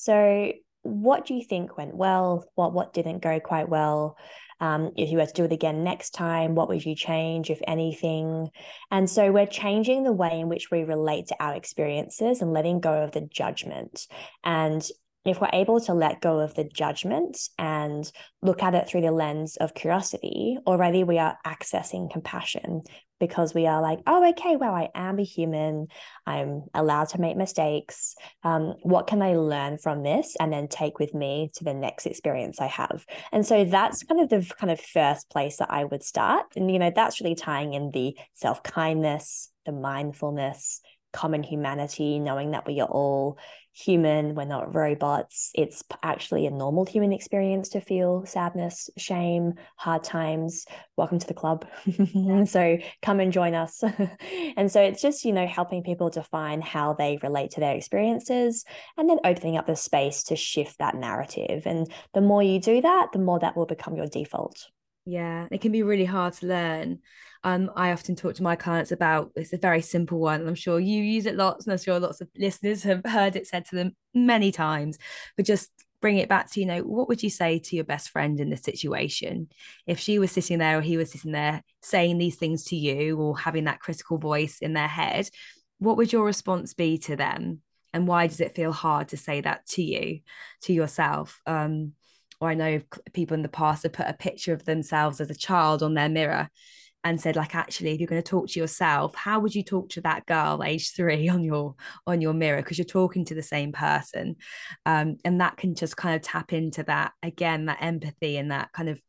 so what do you think went well? What what didn't go quite well? Um, if you were to do it again next time, what would you change, if anything? And so we're changing the way in which we relate to our experiences and letting go of the judgment. And if we're able to let go of the judgment and look at it through the lens of curiosity, already we are accessing compassion because we are like, oh, okay, well, I am a human. I'm allowed to make mistakes. Um, what can I learn from this and then take with me to the next experience I have? And so that's kind of the kind of first place that I would start. And, you know, that's really tying in the self kindness, the mindfulness, common humanity, knowing that we are all human, we're not robots. It's actually a normal human experience to feel sadness, shame, hard times. Welcome to the club. <laughs> so come and join us. <laughs> and so it's just, you know, helping people define how they relate to their experiences and then opening up the space to shift that narrative. And the more you do that, the more that will become your default. Yeah, it can be really hard to learn. Um, I often talk to my clients about it's a very simple one. I'm sure you use it lots, and I'm sure lots of listeners have heard it said to them many times. But just bring it back to you know what would you say to your best friend in this situation if she was sitting there or he was sitting there saying these things to you or having that critical voice in their head what would your response be to them and why does it feel hard to say that to you to yourself um, or I know people in the past have put a picture of themselves as a child on their mirror and said like actually if you're going to talk to yourself how would you talk to that girl age three <laughs> on your on your mirror because you're talking to the same person um, and that can just kind of tap into that again that empathy and that kind of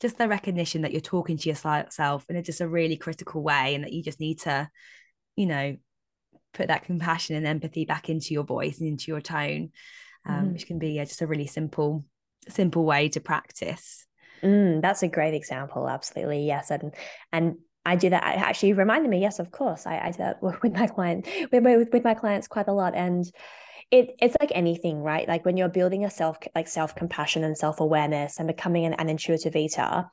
just the recognition that you're talking to yourself in a just a really critical way and that you just need to you know put that compassion and empathy back into your voice and into your tone um, mm. which can be yeah, just a really simple simple way to practice Mm, that's a great example. Absolutely. Yes. And, and I do that. Actually reminded me. Yes, of course. I, I do that <laughs> with my client, with, with, with my clients quite a lot. And it, it's like anything, right? Like when you're building a self, like self compassion and self awareness and becoming an, an intuitive eater,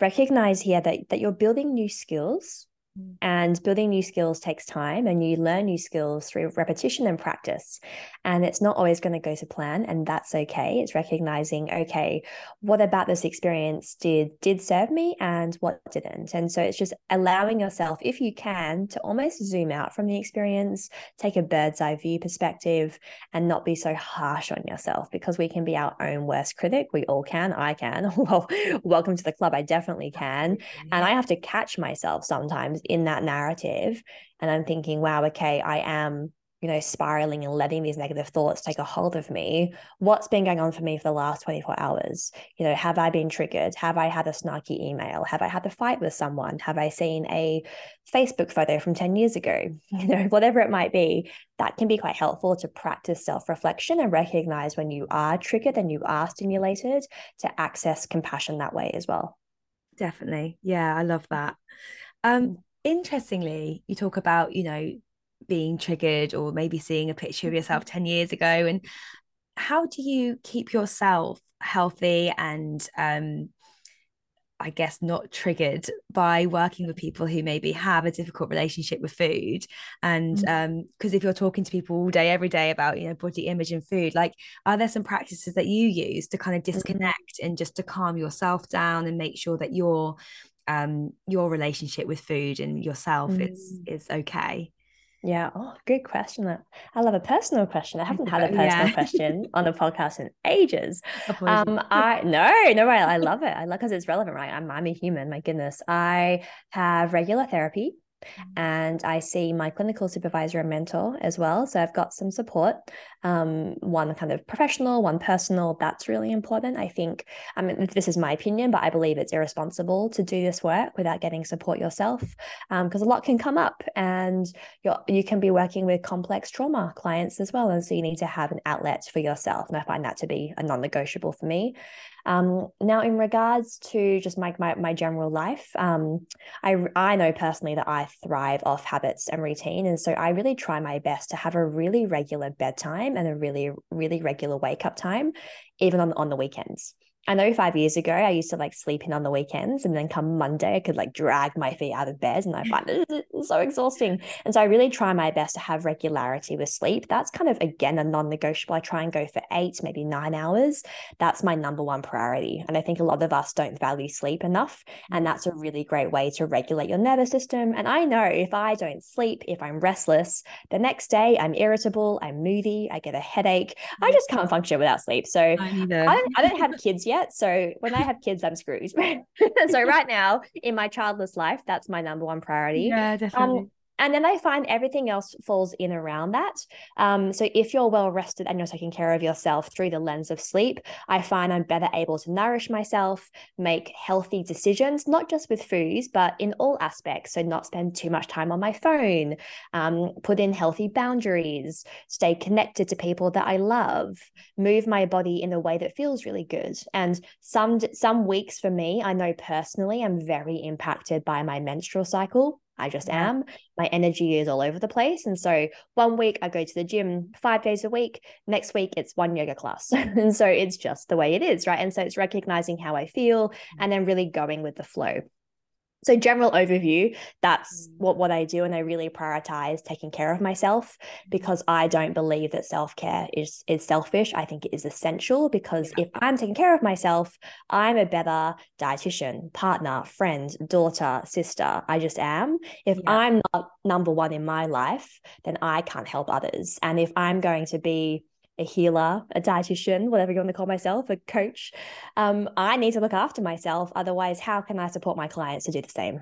recognize here that, that you're building new skills Mm. And building new skills takes time, and you learn new skills through repetition and practice. And it's not always going to go to plan, and that's okay. It's recognizing, okay, what about this experience did did serve me, and what didn't. And so it's just allowing yourself, if you can, to almost zoom out from the experience, take a bird's eye view perspective, and not be so harsh on yourself because we can be our own worst critic. We all can. I can. <laughs> well, welcome to the club. I definitely can, and I have to catch myself sometimes in that narrative and i'm thinking wow okay i am you know spiraling and letting these negative thoughts take a hold of me. What's been going on for me for the last 24 hours? You know have i been triggered? Have i had a snarky email? Have i had a fight with someone? Have i seen a facebook photo from 10 years ago? <laughs> You know whatever it might be that can be quite helpful to practice self-reflection and recognize when you are triggered and you are stimulated to access compassion that way as well. Definitely. Yeah i love that. Um interestingly, you talk about, you know, being triggered or maybe seeing a picture of yourself mm-hmm. 10 years ago. And how do you keep yourself healthy and um, I guess not triggered by working with people who maybe have a difficult relationship with food. And um, because mm. um, if you're talking to people all day, every day about, you know, body image and food, like, are there some practices that you use to kind of mm-hmm. disconnect mm-hmm. and just to calm yourself down and make sure that you're um, your relationship with food and yourself mm. is is okay? Yeah. Oh, good question. I love a personal question. I haven't had a <laughs> personal yeah. question on a podcast in ages. <laughs> Um, I no, no, right. I love it. I love because it's relevant, right? I'm I'm a human. My goodness. I have regular therapy and I see my clinical supervisor and mentor as well. So I've got some support, um, one kind of professional, one personal. That's really important. I think, I mean, this is my opinion, but I believe it's irresponsible to do this work without getting support yourself because um, a lot can come up and you you can be working with complex trauma clients as well. And so you need to have an outlet for yourself. And I find that to be a non negotiable for me. Um, now, in regards to just my my, my general life, um, I I know personally that I thrive off habits and routine, and so I really try my best to have a really regular bedtime and a really really regular wake up time, even on on the weekends. I know five years ago I used to like sleep in on the weekends and then come Monday I could like drag my feet out of bed and I find it so exhausting. And so I really try my best to have regularity with sleep. That's kind of again a non-negotiable. I try and go for eight, maybe nine hours. That's my number one priority. And I think a lot of us don't value sleep enough. And that's a really great way to regulate your nervous system. And I know if I don't sleep, if I'm restless, the next day I'm irritable, I'm moody, I get a headache. I just can't function without sleep. So I, I don't, I don't have kids yet. So when I have <laughs> kids, I'm screwed. <laughs> so right now in my childless life, that's my number one priority. Yeah, definitely. Um, and then I find everything else falls in around that. Um, so if you're well rested and you're taking care of yourself through the lens of sleep, I find I'm better able to nourish myself, make healthy decisions, not just with foods, but in all aspects. So not spend too much time on my phone, um, put in healthy boundaries, stay connected to people that I love, move my body in a way that feels really good. And some some weeks for me, I know personally, I'm very impacted by my menstrual cycle. I just am. My energy is all over the place. And so one week I go to the gym five days a week. Next week it's one yoga class. <laughs> and so it's just the way it is. Right. And so it's recognizing how I feel and then really going with the flow so general overview that's mm. what what i do and i really prioritize taking care of myself mm. because i don't believe that self-care is is selfish i think it is essential because yeah. if i'm taking care of myself i'm a better dietitian partner friend daughter sister i just am if yeah. i'm not number one in my life then i can't help others and if i'm going to be a healer, a dietitian, whatever you want to call myself, a coach. Um, I need to look after myself. Otherwise, how can I support my clients to do the same?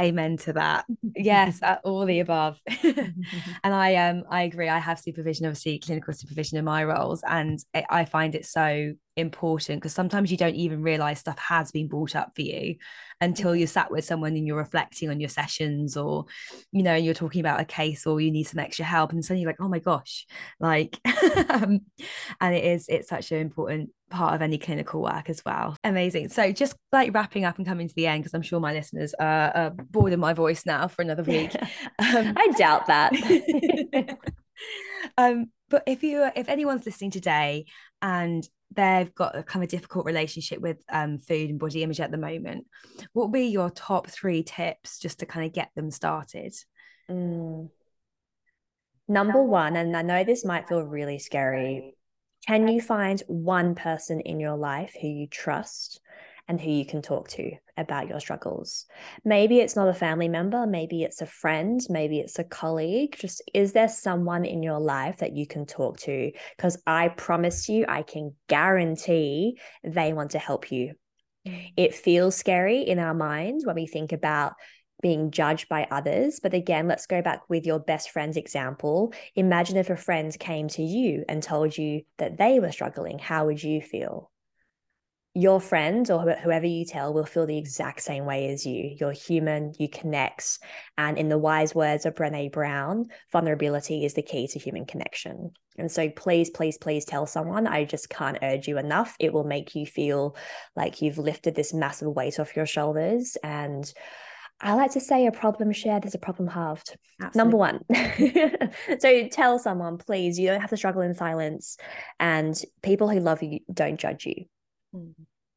Amen to that. <laughs> yes, <laughs> all the above. <laughs> and I um I agree. I have supervision, obviously clinical supervision in my roles, and I find it so important because sometimes you don't even realize stuff has been brought up for you until you're sat with someone and you're reflecting on your sessions or you know you're talking about a case or you need some extra help and suddenly you're like oh my gosh like <laughs> um, and it is it's such an important part of any clinical work as well. Amazing. So just like wrapping up and coming to the end because i'm sure my listeners are, are bored of my voice now for another week <laughs> um, i doubt that. <laughs> um but if you if anyone's listening today and they've got a kind of difficult relationship with um, food and body image at the moment, what would be your top three tips just to kind of get them started? Mm. Number one, and I know this might feel really scary, can you find one person in your life who you trust and who you can talk to about your struggles. Maybe it's not a family member, maybe it's a friend, maybe it's a colleague. Just is there someone in your life that you can talk to? Because I promise you, I can guarantee they want to help you. It feels scary in our minds when we think about being judged by others. But again, let's go back with your best friend's example. Imagine if a friend came to you and told you that they were struggling. How would you feel? Your friend or whoever you tell will feel the exact same way as you. You're human, you connect. And in the wise words of Brene Brown, vulnerability is the key to human connection. And so please, please, please tell someone. I just can't urge you enough. It will make you feel like you've lifted this massive weight off your shoulders. And I like to say a problem shared is a problem halved. Absolutely. Number one. <laughs> so tell someone, please, you don't have to struggle in silence. And people who love you don't judge you. Mm,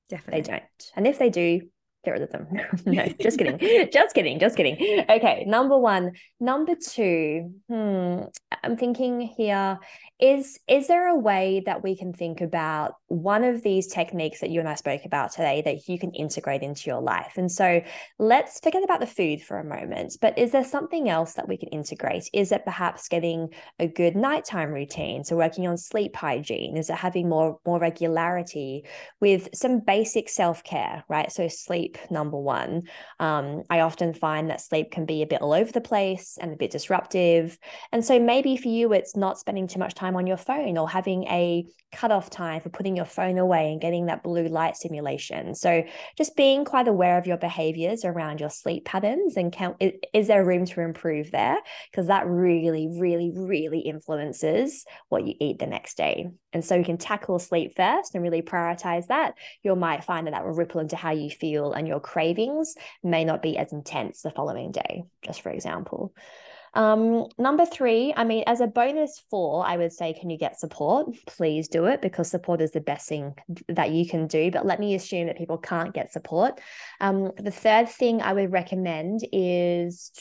definitely. They don't. And if they do, get rid of them. <laughs> no, just <laughs> kidding. just kidding. Just kidding. Okay. Number one. Number two. Hmm. I'm thinking here is is there a way that we can think about one of these techniques that you and I spoke about today that you can integrate into your life? And so let's forget about the food for a moment, but is there something else that we can integrate? Is it perhaps getting a good nighttime routine? So working on sleep hygiene? Is it having more more regularity with some basic self-care, right? So sleep number one. Um, I often find that sleep can be a bit all over the place and a bit disruptive. And so maybe for you it's not spending too much time time on your phone or having a cutoff time for putting your phone away and getting that blue light stimulation. So just being quite aware of your behaviors around your sleep patterns and can is there room to improve there? Because that really, really, really influences what you eat the next day. And so you can tackle sleep first and really prioritize that. You might find that that will ripple into how you feel and your cravings may not be as intense the following day, just for example. Um, number three, I mean, as a bonus four, I would say, can you get support? Please do it because support is the best thing that you can do. But let me assume that people can't get support. Um, the third thing I would recommend is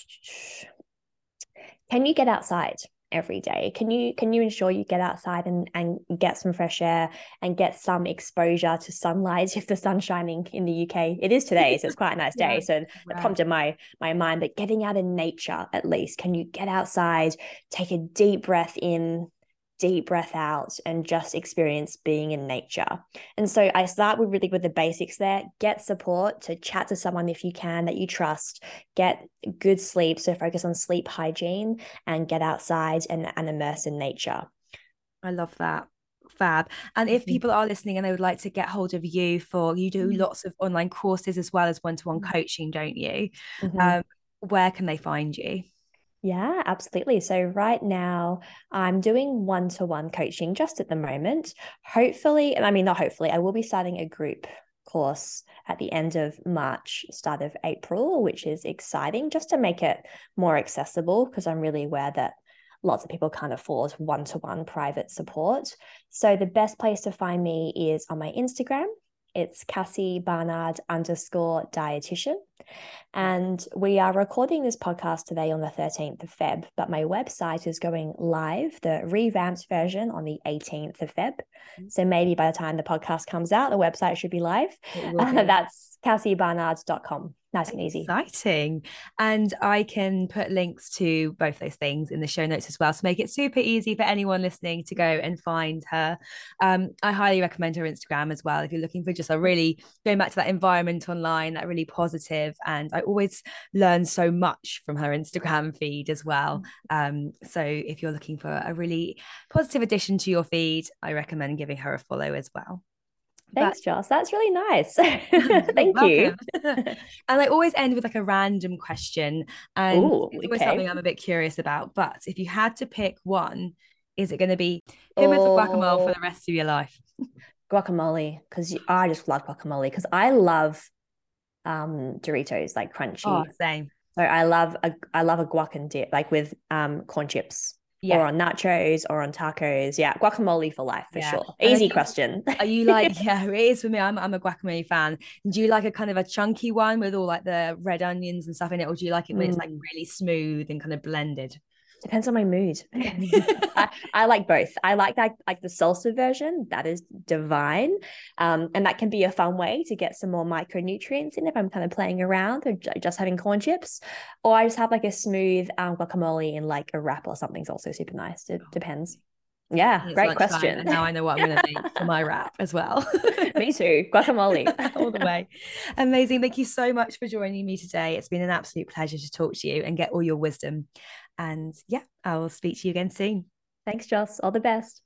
<tsk> can you get outside? Every day. Can you can you ensure you get outside and and get some fresh air and get some exposure to sunlight <laughs> if the sun's shining in the uk it is today so it's quite a <laughs> nice day. Yeah, so right. it prompted my my mind but getting out in nature at least can you get outside take a deep breath in deep breath out and just experience being in nature. And so I start with really with the basics there. Get support to chat to someone if you can that you trust. Get good sleep. So focus on sleep hygiene and get outside and, and immerse in nature. I love that. Fab. And if people are listening and they would like to get hold of you for you do mm-hmm. lots of online courses as well as one-to-one mm-hmm. coaching, don't you? Mm-hmm. Um, where can they find you? Yeah, absolutely. So, right now, I'm doing one to one coaching just at the moment. Hopefully, I mean, not hopefully, I will be starting a group course at the end of March, start of April, which is exciting just to make it more accessible because I'm really aware that lots of people can't afford one to one private support. So, the best place to find me is on my Instagram. It's Cassie Barnard underscore dietitian. And we are recording this podcast today on the 13th of Feb, but my website is going live, the revamped version on the 18th of Feb. Mm-hmm. So maybe by the time the podcast comes out, the website should be live. Uh, <laughs> that's cassiebarnard.com nice and easy. Exciting. And I can put links to both those things in the show notes as well to make it super easy for anyone listening to go and find her. Um, I highly recommend her Instagram as well if you're looking for just a really going back to that environment online, that really positive. And I always learn so much from her Instagram <laughs> feed as well. Mm. Um, so if you're looking for a really positive addition to your feed, I recommend giving her a follow as well. Thanks, but... Joss. That's really nice. <laughs> <laughs> Thank you. <laughs> and I always end with like a random question. And Ooh, it's okay. something I'm a bit curious about. But if you had to pick one, is it going to be hummus oh. or guacamole for the rest of your life? guacamole, because I just love guacamole because I love um Doritos, like crunchy. Oh, same. So I love a I love a guac and dip, like with um corn chips or on nachos or on tacos. Yeah, guacamole for life for yeah. sure. Easy question. Are you like, <laughs> yeah, it is for me. I'm, I'm a guacamole fan. Do you like a kind of a chunky one with all like the red onions and stuff in it, or do you like it when mm. it's like mm. really smooth and kind of blended? Depends on my mood. <laughs> <laughs> I, I, like both. I like that, like the salsa version. That is divine, um, and that can be a fun way to get some more micronutrients in if I'm kind of playing around or just having corn chips. Or I just have like a smooth um, guacamole in like a wrap or something's also super nice. It depends. Yeah, great question. And now I know what I'm going to make for my wrap as well. <laughs> me too. Guacamole all the way. Amazing. Thank you so much for joining me today. It's been an absolute pleasure to talk to you and get all your wisdom. And yeah, I will speak to you again soon. Thanks, Joss. All the best.